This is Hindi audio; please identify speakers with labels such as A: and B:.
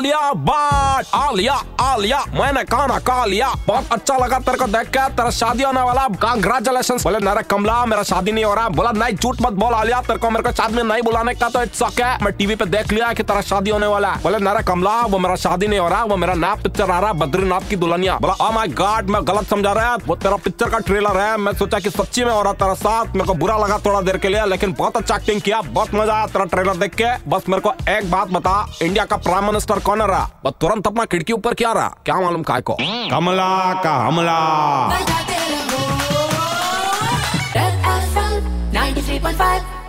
A: आलिया बाट आलिया आलिया। मैंने खाना खा लिया। बहुत अच्छा लगा तेरे को देख के। तेरा शादी होने वाला। कांग्रेचुलेशन बोले, नरे, कमला, मेरा शादी नहीं हो रहा। बोला, नहीं, झूठ मत बोल आलिया। तेरे को मेरे को शादी में नहीं बुलाने का तो इट्स ओके मैं टीवी पे देख लिया कि तेरा शादी होने वाला है। बोले, नरे, कमला, वो मेरा शादी नहीं हो रहा। वो मेरा नया पिक्चर आ रहा है, बद्रीनाथ की दुल्हनिया। बोला ओ माय गॉड मैं गलत समझा रहा है। वो तेरा पिक्चर का ट्रेलर है। मैं सोचा की सच्ची में हो रहा तेरा साथ। मेरे को बुरा लगा थोड़ा देर के लिए, लेकिन बहुत अच्छा एक्टिंग किया। बहुत मज़ा आया तेरा ट्रेलर देख के। बस मेरे को एक बात बता। इंडिया का प्राइम मिनिस्टर कौन रहा बस तुरंत अपना खिड़की ऊपर क्या रहा क्या मालूम काय को कमला का हमला
B: बजाते रहो 93.5